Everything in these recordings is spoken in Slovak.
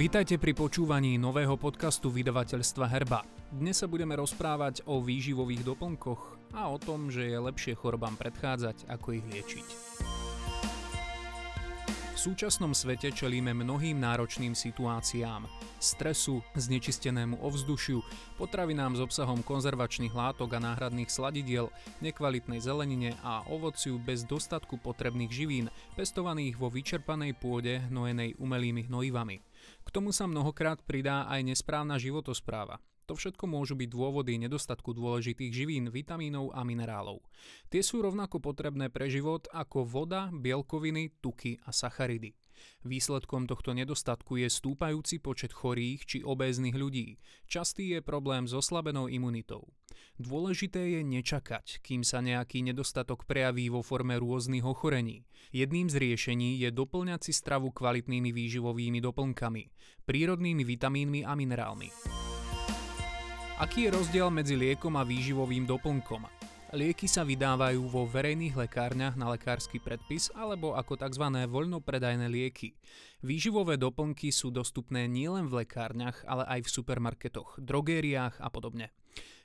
Vítajte pri počúvaní nového podcastu vydavateľstva Herba. Dnes sa budeme rozprávať o výživových doplnkoch a o tom, že je lepšie chorobám predchádzať, ako ich liečiť. V súčasnom svete čelíme mnohým náročným situáciám. Stresu, znečistenému ovzdušiu, potravinám s obsahom konzervačných látok a náhradných sladidiel, nekvalitnej zelenine a ovociu bez dostatku potrebných živín, pestovaných vo vyčerpanej pôde hnojenej umelými hnojivami. K tomu sa mnohokrát pridá aj nesprávna životospráva. To všetko môžu byť dôvody nedostatku dôležitých živín, vitamínov a minerálov. Tie sú rovnako potrebné pre život ako voda, bielkoviny, tuky a sacharidy. Výsledkom tohto nedostatku je stúpajúci počet chorých či obéznych ľudí. Častý je problém s oslabenou imunitou. Dôležité je nečakať, kým sa nejaký nedostatok prejaví vo forme rôznych ochorení. Jedným z riešení je doplňať si stravu kvalitnými výživovými doplnkami, prírodnými vitamínmi a minerálmi. Aký je rozdiel medzi liekom a výživovým doplnkom? Lieky sa vydávajú vo verejných lekárniach na lekársky predpis alebo ako tzv. voľnopredajné lieky. Výživové doplnky sú dostupné nielen v lekárniach, ale aj v supermarketoch, drogériách a podobne.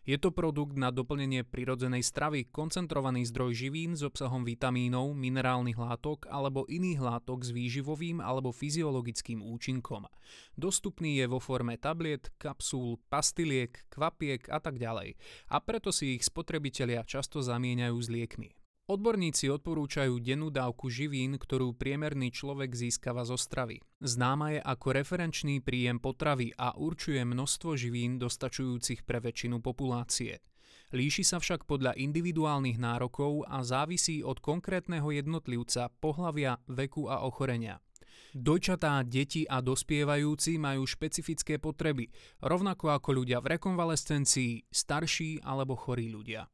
Je to produkt na doplnenie prirodzenej stravy, koncentrovaný zdroj živín s obsahom vitamínov, minerálnych látok alebo iných látok s výživovým alebo fyziologickým účinkom. Dostupný je vo forme tabliet, kapsúl, pastiliek, kvapiek a tak ďalej. A preto si ich spotrebitelia často zamieňajú s liekmi. Odborníci odporúčajú dennú dávku živín, ktorú priemerný človek získava zo stravy. Známa je ako referenčný príjem potravy a určuje množstvo živín dostačujúcich pre väčšinu populácie. Líši sa však podľa individuálnych nárokov a závisí od konkrétneho jednotlivca, pohlavia, veku a ochorenia. Dojčatá, deti a dospievajúci majú špecifické potreby, rovnako ako ľudia v rekonvalescencii, starší alebo chorí ľudia.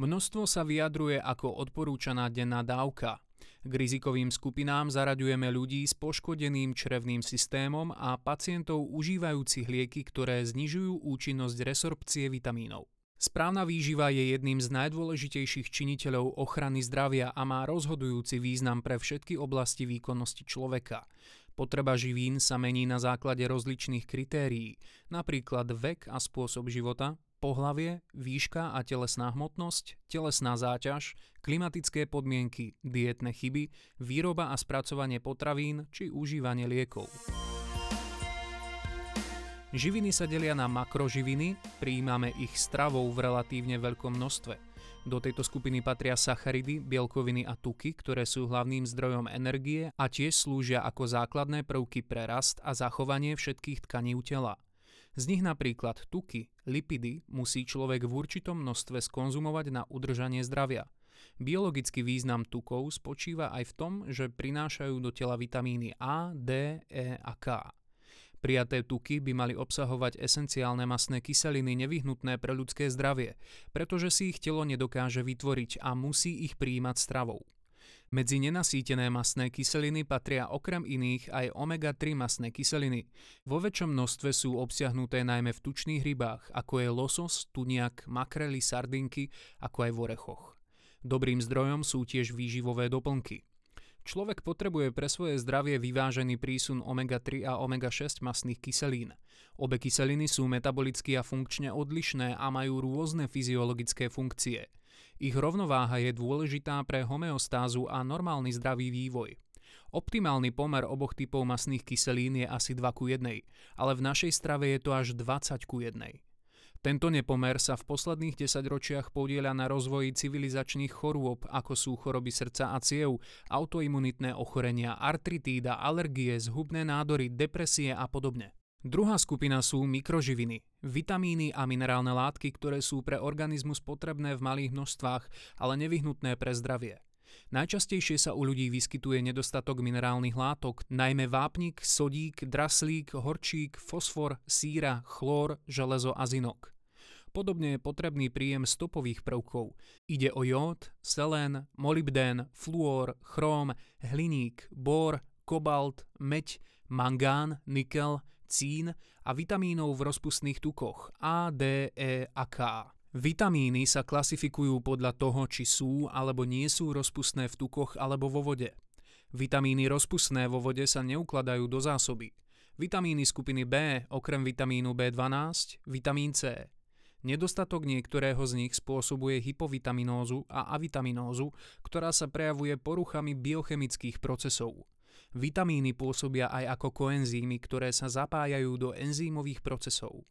Množstvo sa vyjadruje ako odporúčaná denná dávka. K rizikovým skupinám zaraďujeme ľudí s poškodeným črevným systémom a pacientov užívajúcich lieky, ktoré znižujú účinnosť resorpcie vitamínov. Správna výživa je jedným z najdôležitejších činiteľov ochrany zdravia a má rozhodujúci význam pre všetky oblasti výkonnosti človeka. Potreba živín sa mení na základe rozličných kritérií, napríklad vek a spôsob života, pohlavie, výška a telesná hmotnosť, telesná záťaž, klimatické podmienky, dietné chyby, výroba a spracovanie potravín či užívanie liekov. Živiny sa delia na makroživiny, prijímame ich stravou v relatívne veľkom množstve. Do tejto skupiny patria sacharidy, bielkoviny a tuky, ktoré sú hlavným zdrojom energie a tiež slúžia ako základné prvky pre rast a zachovanie všetkých tkaní tela. Z nich napríklad tuky, lipidy musí človek v určitom množstve skonzumovať na udržanie zdravia. Biologický význam tukov spočíva aj v tom, že prinášajú do tela vitamíny A, D, E a K. Prijaté tuky by mali obsahovať esenciálne masné kyseliny nevyhnutné pre ľudské zdravie, pretože si ich telo nedokáže vytvoriť a musí ich prijímať stravou. Medzi nenasýtené masné kyseliny patria okrem iných aj omega-3 masné kyseliny. Vo väčšom množstve sú obsiahnuté najmä v tučných rybách, ako je losos, tuniak, makrely, sardinky, ako aj v orechoch. Dobrým zdrojom sú tiež výživové doplnky. Človek potrebuje pre svoje zdravie vyvážený prísun omega-3 a omega-6 masných kyselín. Obe kyseliny sú metabolicky a funkčne odlišné a majú rôzne fyziologické funkcie. Ich rovnováha je dôležitá pre homeostázu a normálny zdravý vývoj. Optimálny pomer oboch typov masných kyselín je asi 2 ku 1, ale v našej strave je to až 20 ku 1. Tento nepomer sa v posledných desaťročiach podieľa na rozvoji civilizačných chorôb, ako sú choroby srdca a ciev, autoimunitné ochorenia, artritída, alergie, zhubné nádory, depresie a podobne. Druhá skupina sú mikroživiny, vitamíny a minerálne látky, ktoré sú pre organizmus potrebné v malých množstvách, ale nevyhnutné pre zdravie. Najčastejšie sa u ľudí vyskytuje nedostatok minerálnych látok, najmä vápnik, sodík, draslík, horčík, fosfor, síra, chlór, železo a zinok. Podobne je potrebný príjem stopových prvkov. Ide o jód, selén, molybdén, fluor, chróm, hliník, bor, kobalt, meď, mangán, nikel, cín a vitamínov v rozpustných tukoch A, D, E a K. Vitamíny sa klasifikujú podľa toho, či sú alebo nie sú rozpustné v tukoch alebo vo vode. Vitamíny rozpustné vo vode sa neukladajú do zásoby. Vitamíny skupiny B, okrem vitamínu B12, vitamín C. Nedostatok niektorého z nich spôsobuje hypovitaminózu a avitaminózu, ktorá sa prejavuje poruchami biochemických procesov. Vitamíny pôsobia aj ako koenzýmy, ktoré sa zapájajú do enzýmových procesov.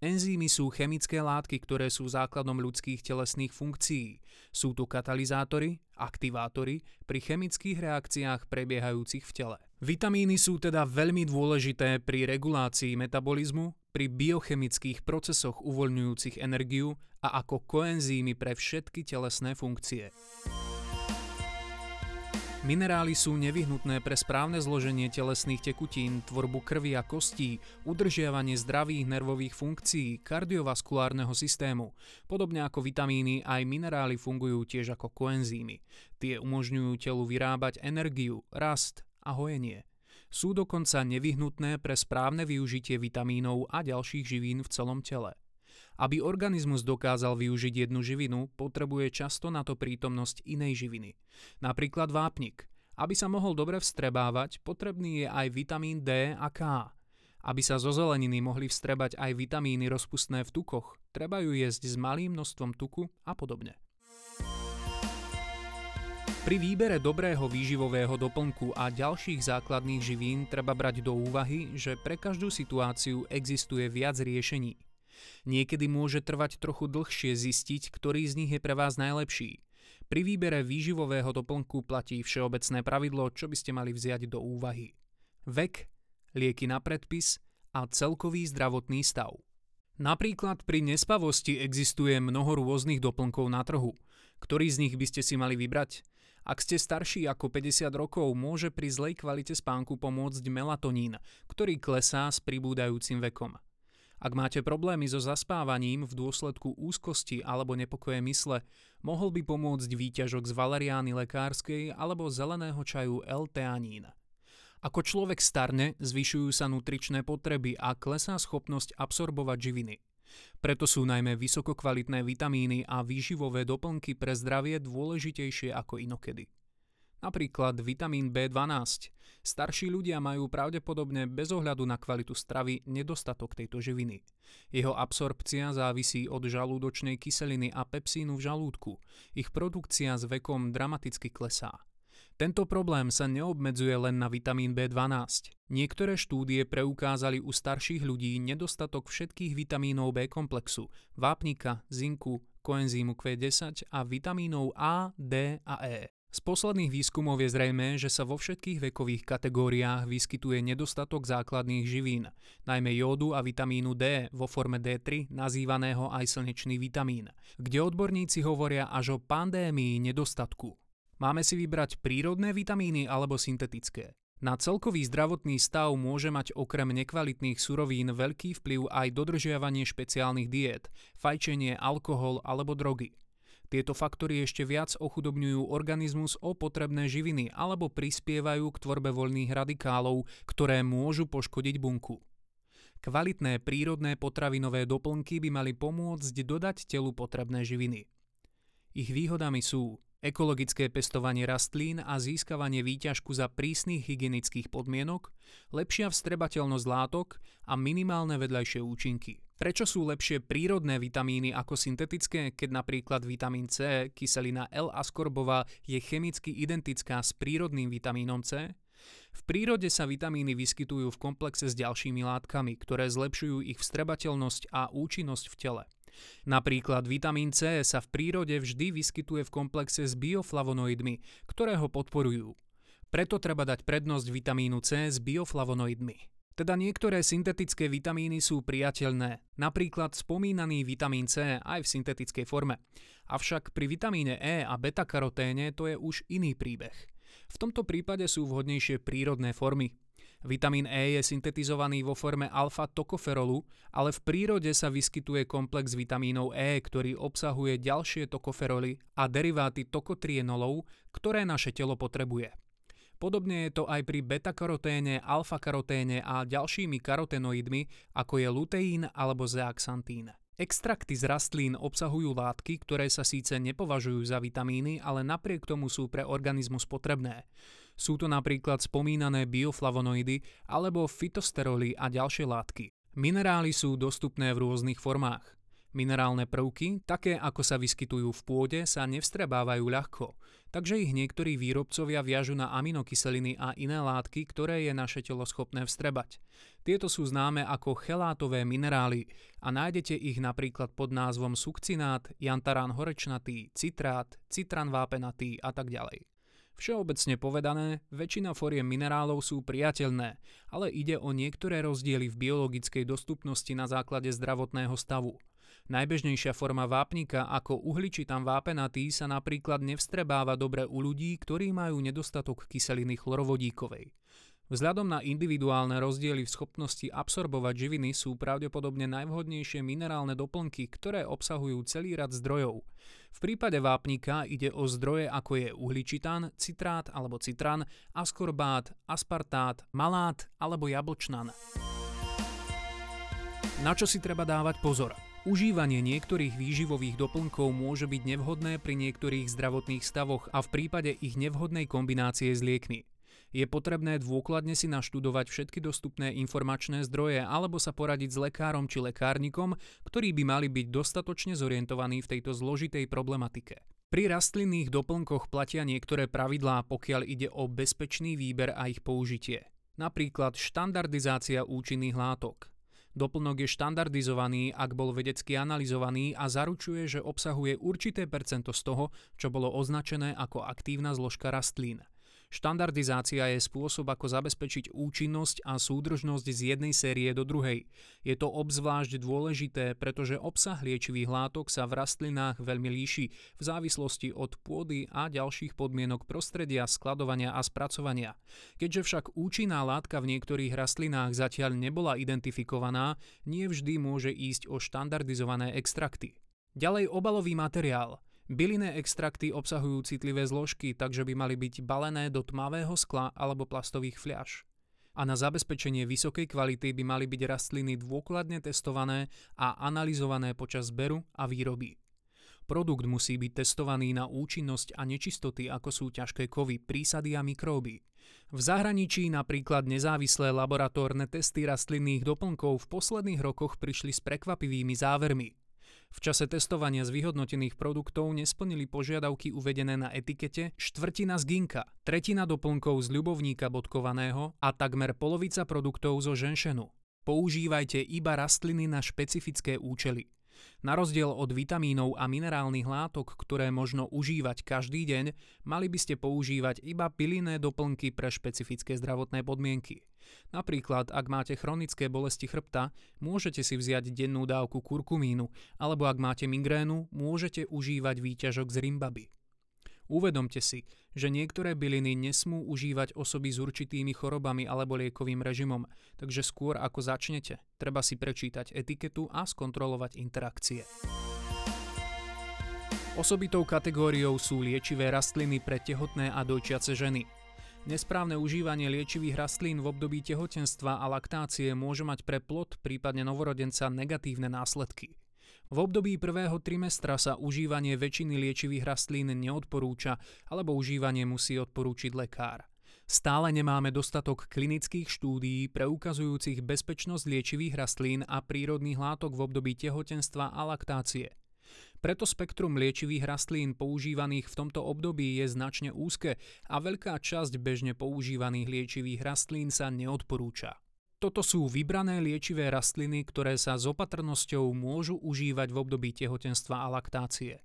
Enzymy sú chemické látky, ktoré sú základom ľudských telesných funkcií. Sú tu katalizátory, aktivátory pri chemických reakciách prebiehajúcich v tele. Vitamíny sú teda veľmi dôležité pri regulácii metabolizmu, pri biochemických procesoch uvoľňujúcich energiu a ako koenzýmy pre všetky telesné funkcie. Minerály sú nevyhnutné pre správne zloženie telesných tekutín, tvorbu krvi a kostí, udržiavanie zdravých nervových funkcií, kardiovaskulárneho systému. Podobne ako vitamíny, aj minerály fungujú tiež ako koenzýmy. Tie umožňujú telu vyrábať energiu, rast a hojenie. Sú dokonca nevyhnutné pre správne využitie vitamínov a ďalších živín v celom tele. Aby organizmus dokázal využiť jednu živinu, potrebuje často na to prítomnosť inej živiny. Napríklad vápnik. Aby sa mohol dobre vstrebávať, potrebný je aj vitamín D a K. Aby sa zo zeleniny mohli vstrebať aj vitamíny rozpustné v tukoch, treba ju jesť s malým množstvom tuku a podobne. Pri výbere dobrého výživového doplnku a ďalších základných živín treba brať do úvahy, že pre každú situáciu existuje viac riešení. Niekedy môže trvať trochu dlhšie zistiť, ktorý z nich je pre vás najlepší. Pri výbere výživového doplnku platí všeobecné pravidlo, čo by ste mali vziať do úvahy. Vek, lieky na predpis a celkový zdravotný stav. Napríklad pri nespavosti existuje mnoho rôznych doplnkov na trhu. Ktorý z nich by ste si mali vybrať? Ak ste starší ako 50 rokov, môže pri zlej kvalite spánku pomôcť melatonín, ktorý klesá s pribúdajúcim vekom. Ak máte problémy so zaspávaním v dôsledku úzkosti alebo nepokoje mysle, mohol by pomôcť výťažok z valeriány lekárskej alebo zeleného čaju L-teanín. Ako človek starne, zvyšujú sa nutričné potreby a klesá schopnosť absorbovať živiny. Preto sú najmä vysokokvalitné vitamíny a výživové doplnky pre zdravie dôležitejšie ako inokedy. Napríklad vitamín B12. Starší ľudia majú pravdepodobne bez ohľadu na kvalitu stravy nedostatok tejto živiny. Jeho absorpcia závisí od žalúdočnej kyseliny a pepsínu v žalúdku. Ich produkcia s vekom dramaticky klesá. Tento problém sa neobmedzuje len na vitamín B12. Niektoré štúdie preukázali u starších ľudí nedostatok všetkých vitamínov B komplexu, vápnika, zinku, koenzímu Q10 a vitamínov A, D a E. Z posledných výskumov je zrejme, že sa vo všetkých vekových kategóriách vyskytuje nedostatok základných živín, najmä jódu a vitamínu D vo forme D3, nazývaného aj slnečný vitamín, kde odborníci hovoria až o pandémii nedostatku. Máme si vybrať prírodné vitamíny alebo syntetické. Na celkový zdravotný stav môže mať okrem nekvalitných surovín veľký vplyv aj dodržiavanie špeciálnych diét, fajčenie, alkohol alebo drogy. Tieto faktory ešte viac ochudobňujú organizmus o potrebné živiny alebo prispievajú k tvorbe voľných radikálov, ktoré môžu poškodiť bunku. Kvalitné prírodné potravinové doplnky by mali pomôcť dodať telu potrebné živiny. Ich výhodami sú ekologické pestovanie rastlín a získavanie výťažku za prísnych hygienických podmienok, lepšia vstrebateľnosť látok a minimálne vedľajšie účinky. Prečo sú lepšie prírodné vitamíny ako syntetické, keď napríklad vitamín C, kyselina L-askorbová, je chemicky identická s prírodným vitamínom C? V prírode sa vitamíny vyskytujú v komplexe s ďalšími látkami, ktoré zlepšujú ich vstrebateľnosť a účinnosť v tele. Napríklad vitamín C sa v prírode vždy vyskytuje v komplexe s bioflavonoidmi, ktoré ho podporujú. Preto treba dať prednosť vitamínu C s bioflavonoidmi. Teda niektoré syntetické vitamíny sú priateľné, napríklad spomínaný vitamín C aj v syntetickej forme. Avšak pri vitamíne E a beta-karoténe to je už iný príbeh. V tomto prípade sú vhodnejšie prírodné formy. Vitamín E je syntetizovaný vo forme alfa-tokoferolu, ale v prírode sa vyskytuje komplex vitamínov E, ktorý obsahuje ďalšie tokoferoly a deriváty tokotrienolov, ktoré naše telo potrebuje. Podobne je to aj pri beta-karoténe, alfa-karoténe a ďalšími karotenoidmi, ako je luteín alebo zeaxantín. Extrakty z rastlín obsahujú látky, ktoré sa síce nepovažujú za vitamíny, ale napriek tomu sú pre organizmus potrebné. Sú to napríklad spomínané bioflavonoidy alebo fitosteroly a ďalšie látky. Minerály sú dostupné v rôznych formách. Minerálne prvky, také ako sa vyskytujú v pôde, sa nevstrebávajú ľahko, takže ich niektorí výrobcovia viažu na aminokyseliny a iné látky, ktoré je naše telo schopné vstrebať. Tieto sú známe ako chelátové minerály a nájdete ich napríklad pod názvom sukcinát, jantarán horečnatý, citrát, citran vápenatý a tak ďalej. Všeobecne povedané, väčšina foriem minerálov sú priateľné, ale ide o niektoré rozdiely v biologickej dostupnosti na základe zdravotného stavu. Najbežnejšia forma vápnika ako uhličitan vápenatý sa napríklad nevstrebáva dobre u ľudí, ktorí majú nedostatok kyseliny chlorovodíkovej. Vzhľadom na individuálne rozdiely v schopnosti absorbovať živiny sú pravdepodobne najvhodnejšie minerálne doplnky, ktoré obsahujú celý rad zdrojov. V prípade vápnika ide o zdroje ako je uhličitán, citrát alebo citran, askorbát, aspartát, malát alebo jablčnan. Na čo si treba dávať pozor? Užívanie niektorých výživových doplnkov môže byť nevhodné pri niektorých zdravotných stavoch a v prípade ich nevhodnej kombinácie s liekmi je potrebné dôkladne si naštudovať všetky dostupné informačné zdroje alebo sa poradiť s lekárom či lekárnikom, ktorí by mali byť dostatočne zorientovaní v tejto zložitej problematike. Pri rastlinných doplnkoch platia niektoré pravidlá, pokiaľ ide o bezpečný výber a ich použitie. Napríklad štandardizácia účinných látok. Doplnok je štandardizovaný, ak bol vedecky analyzovaný a zaručuje, že obsahuje určité percento z toho, čo bolo označené ako aktívna zložka rastlín. Štandardizácia je spôsob, ako zabezpečiť účinnosť a súdržnosť z jednej série do druhej. Je to obzvlášť dôležité, pretože obsah liečivých látok sa v rastlinách veľmi líši v závislosti od pôdy a ďalších podmienok prostredia, skladovania a spracovania. Keďže však účinná látka v niektorých rastlinách zatiaľ nebola identifikovaná, nie vždy môže ísť o štandardizované extrakty. Ďalej obalový materiál – Bylinné extrakty obsahujú citlivé zložky, takže by mali byť balené do tmavého skla alebo plastových fľaš. A na zabezpečenie vysokej kvality by mali byť rastliny dôkladne testované a analyzované počas zberu a výroby. Produkt musí byť testovaný na účinnosť a nečistoty, ako sú ťažké kovy, prísady a mikróby. V zahraničí napríklad nezávislé laboratórne testy rastlinných doplnkov v posledných rokoch prišli s prekvapivými závermi. V čase testovania z vyhodnotených produktov nesplnili požiadavky uvedené na etikete štvrtina z ginka, tretina doplnkov z ľubovníka bodkovaného a takmer polovica produktov zo ženšenu. Používajte iba rastliny na špecifické účely. Na rozdiel od vitamínov a minerálnych látok, ktoré možno užívať každý deň, mali by ste používať iba pilinné doplnky pre špecifické zdravotné podmienky. Napríklad, ak máte chronické bolesti chrbta, môžete si vziať dennú dávku kurkumínu, alebo ak máte migrénu, môžete užívať výťažok z rimbaby. Uvedomte si, že niektoré byliny nesmú užívať osoby s určitými chorobami alebo liekovým režimom, takže skôr ako začnete, treba si prečítať etiketu a skontrolovať interakcie. Osobitou kategóriou sú liečivé rastliny pre tehotné a dojčiace ženy. Nesprávne užívanie liečivých rastlín v období tehotenstva a laktácie môže mať pre plod, prípadne novorodenca negatívne následky. V období prvého trimestra sa užívanie väčšiny liečivých rastlín neodporúča, alebo užívanie musí odporúčiť lekár. Stále nemáme dostatok klinických štúdií preukazujúcich bezpečnosť liečivých rastlín a prírodných látok v období tehotenstva a laktácie. Preto spektrum liečivých rastlín používaných v tomto období je značne úzke a veľká časť bežne používaných liečivých rastlín sa neodporúča. Toto sú vybrané liečivé rastliny, ktoré sa s opatrnosťou môžu užívať v období tehotenstva a laktácie.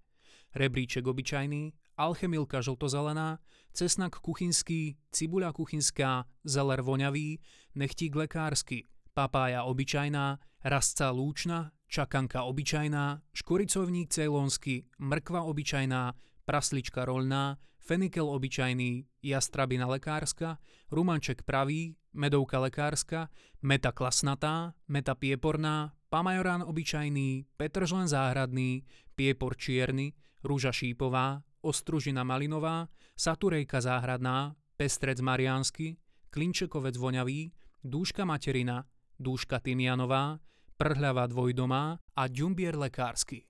Rebríček obyčajný, alchemilka žltozelená, cesnak kuchynský, cibuľa kuchynská, zeler voňavý, nechtík lekársky, papája obyčajná, rastca lúčna, čakanka obyčajná, škoricovník cejlonsky, mrkva obyčajná, praslička roľná, fenikel obyčajný, jastrabina lekárska, rumanček pravý, medovka lekárska, meta klasnatá, meta pieporná, pamajorán obyčajný, petržlen záhradný, piepor čierny, rúža šípová, ostružina malinová, saturejka záhradná, pestrec mariánsky, klinčekovec voňavý, dúška materina, dúška tymianová, prhľava dvojdomá a ďumbier lekársky.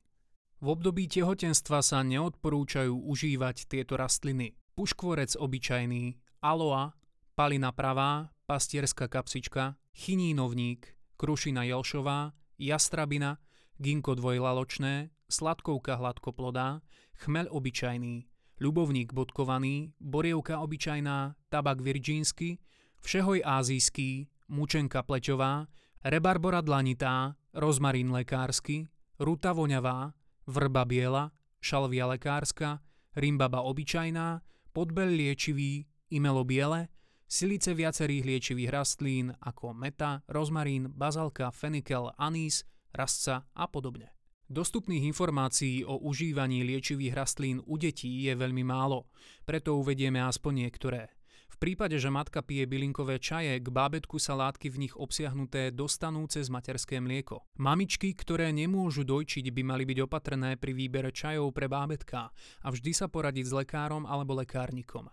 V období tehotenstva sa neodporúčajú užívať tieto rastliny. Puškvorec obyčajný, aloa, palina pravá, pastierská kapsička, chinínovník, krušina jelšová, jastrabina, ginko dvojlaločné, sladkovka hladkoplodá, chmel obyčajný, ľubovník bodkovaný, borievka obyčajná, tabak virgínsky, všehoj ázijský, mučenka pleťová, rebarbora dlanitá, rozmarín lekársky, ruta voňavá, vrba biela, šalvia lekárska, rimbaba obyčajná, podbel liečivý, imelo biele, silice viacerých liečivých rastlín ako meta, rozmarín, bazalka, fenikel, anís, rastca a podobne. Dostupných informácií o užívaní liečivých rastlín u detí je veľmi málo, preto uvedieme aspoň niektoré. V prípade, že matka pije bylinkové čaje, k bábetku sa látky v nich obsiahnuté dostanú cez materské mlieko. Mamičky, ktoré nemôžu dojčiť, by mali byť opatrné pri výbere čajov pre bábetka a vždy sa poradiť s lekárom alebo lekárnikom.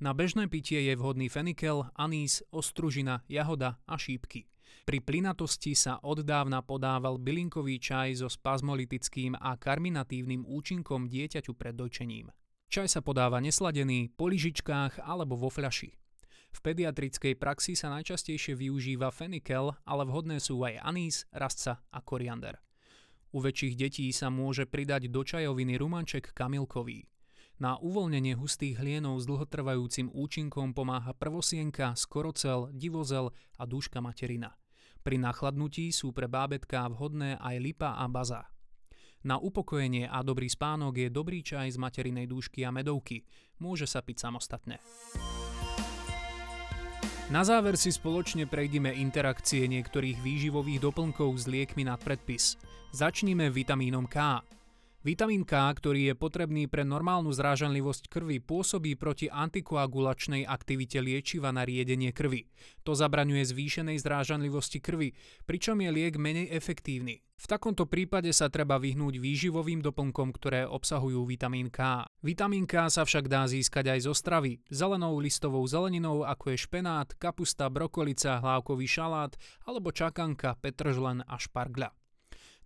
Na bežné pitie je vhodný fenikel, anís, ostružina, jahoda a šípky. Pri plynatosti sa od dávna podával bylinkový čaj so spazmolitickým a karminatívnym účinkom dieťaťu pred dojčením. Čaj sa podáva nesladený, po lyžičkách alebo vo fľaši. V pediatrickej praxi sa najčastejšie využíva fenikel, ale vhodné sú aj anís, rastca a koriander. U väčších detí sa môže pridať do čajoviny rumanček kamilkový. Na uvoľnenie hustých hlienov s dlhotrvajúcim účinkom pomáha prvosienka, skorocel, divozel a dúška materina. Pri nachladnutí sú pre bábetká vhodné aj lipa a baza. Na upokojenie a dobrý spánok je dobrý čaj z materinej dúšky a medovky. Môže sa piť samostatne. Na záver si spoločne prejdime interakcie niektorých výživových doplnkov s liekmi nad predpis. Začníme vitamínom K. Vitamín K, ktorý je potrebný pre normálnu zrážanlivosť krvi, pôsobí proti antikoagulačnej aktivite liečiva na riedenie krvi. To zabraňuje zvýšenej zrážanlivosti krvi, pričom je liek menej efektívny. V takomto prípade sa treba vyhnúť výživovým doplnkom, ktoré obsahujú vitamín K. Vitamín K sa však dá získať aj zo stravy, zelenou listovou zeleninou ako je špenát, kapusta, brokolica, hlávkový šalát alebo čakanka, petržlen a špargľa.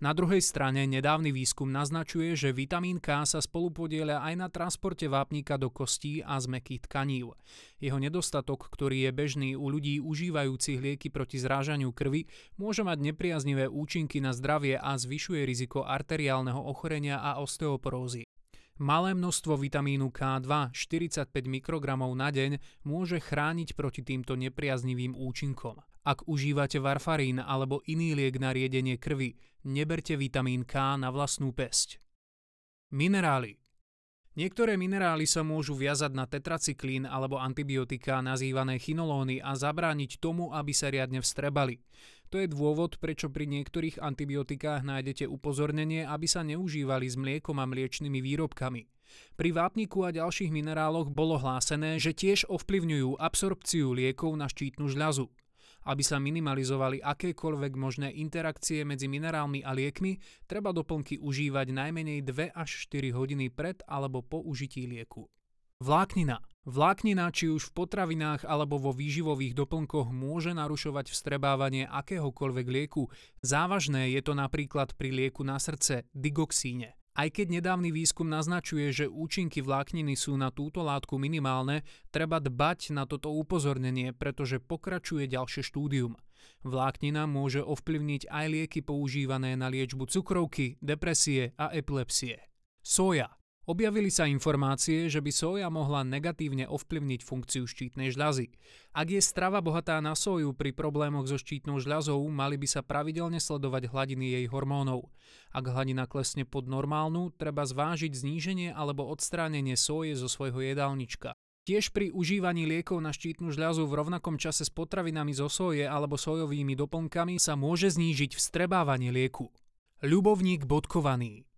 Na druhej strane nedávny výskum naznačuje, že vitamín K sa spolupodielia aj na transporte vápnika do kostí a z mekých tkanív. Jeho nedostatok, ktorý je bežný u ľudí užívajúcich lieky proti zrážaniu krvi, môže mať nepriaznivé účinky na zdravie a zvyšuje riziko arteriálneho ochorenia a osteoporózy. Malé množstvo vitamínu K2 45 mikrogramov na deň môže chrániť proti týmto nepriaznivým účinkom. Ak užívate varfarín alebo iný liek na riedenie krvi, neberte vitamín K na vlastnú pesť. Minerály Niektoré minerály sa môžu viazať na tetracyklín alebo antibiotika nazývané chinolony a zabrániť tomu, aby sa riadne vstrebali. To je dôvod, prečo pri niektorých antibiotikách nájdete upozornenie, aby sa neužívali s mliekom a mliečnými výrobkami. Pri vápniku a ďalších mineráloch bolo hlásené, že tiež ovplyvňujú absorpciu liekov na štítnu žľazu. Aby sa minimalizovali akékoľvek možné interakcie medzi minerálmi a liekmi, treba doplnky užívať najmenej 2 až 4 hodiny pred alebo po užití lieku. Vláknina. Vláknina či už v potravinách alebo vo výživových doplnkoch môže narušovať vstrebávanie akéhokoľvek lieku. Závažné je to napríklad pri lieku na srdce, digoxíne. Aj keď nedávny výskum naznačuje, že účinky vlákniny sú na túto látku minimálne, treba dbať na toto upozornenie, pretože pokračuje ďalšie štúdium. Vláknina môže ovplyvniť aj lieky používané na liečbu cukrovky, depresie a epilepsie. Soja Objavili sa informácie, že by soja mohla negatívne ovplyvniť funkciu štítnej žľazy. Ak je strava bohatá na soju pri problémoch so štítnou žľazou, mali by sa pravidelne sledovať hladiny jej hormónov. Ak hladina klesne pod normálnu, treba zvážiť zníženie alebo odstránenie soje zo svojho jedálnička. Tiež pri užívaní liekov na štítnu žľazu v rovnakom čase s potravinami zo soje alebo sojovými doplnkami sa môže znížiť vstrebávanie lieku. Ľubovník bodkovaný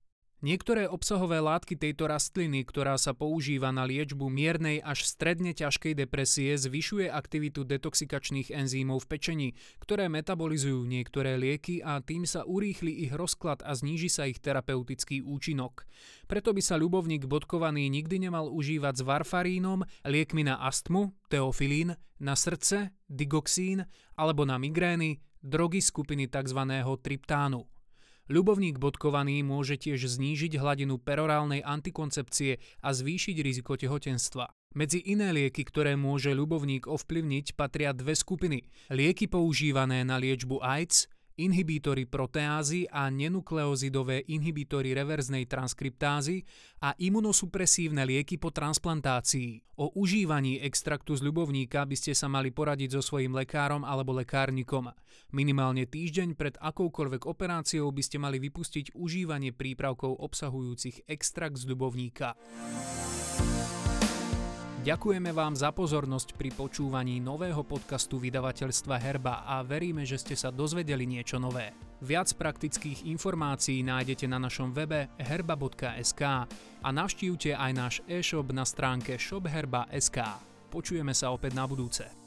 Niektoré obsahové látky tejto rastliny, ktorá sa používa na liečbu miernej až stredne ťažkej depresie, zvyšuje aktivitu detoxikačných enzýmov v pečení, ktoré metabolizujú niektoré lieky a tým sa urýchli ich rozklad a zníži sa ich terapeutický účinok. Preto by sa ľubovník bodkovaný nikdy nemal užívať s varfarínom, liekmi na astmu, teofilín, na srdce, digoxín alebo na migrény, drogy skupiny tzv. triptánu. Ľubovník bodkovaný môže tiež znížiť hladinu perorálnej antikoncepcie a zvýšiť riziko tehotenstva. Medzi iné lieky, ktoré môže ľubovník ovplyvniť, patria dve skupiny. Lieky používané na liečbu AIDS, inhibítory proteázy a nenukleozidové inhibítory reverznej transkriptázy a imunosupresívne lieky po transplantácii. O užívaní extraktu z ľubovníka by ste sa mali poradiť so svojím lekárom alebo lekárnikom. Minimálne týždeň pred akoukoľvek operáciou by ste mali vypustiť užívanie prípravkov obsahujúcich extrakt z ľubovníka. Ďakujeme vám za pozornosť pri počúvaní nového podcastu vydavateľstva Herba a veríme, že ste sa dozvedeli niečo nové. Viac praktických informácií nájdete na našom webe herba.sk a navštívte aj náš e-shop na stránke shopherba.sk. Počujeme sa opäť na budúce.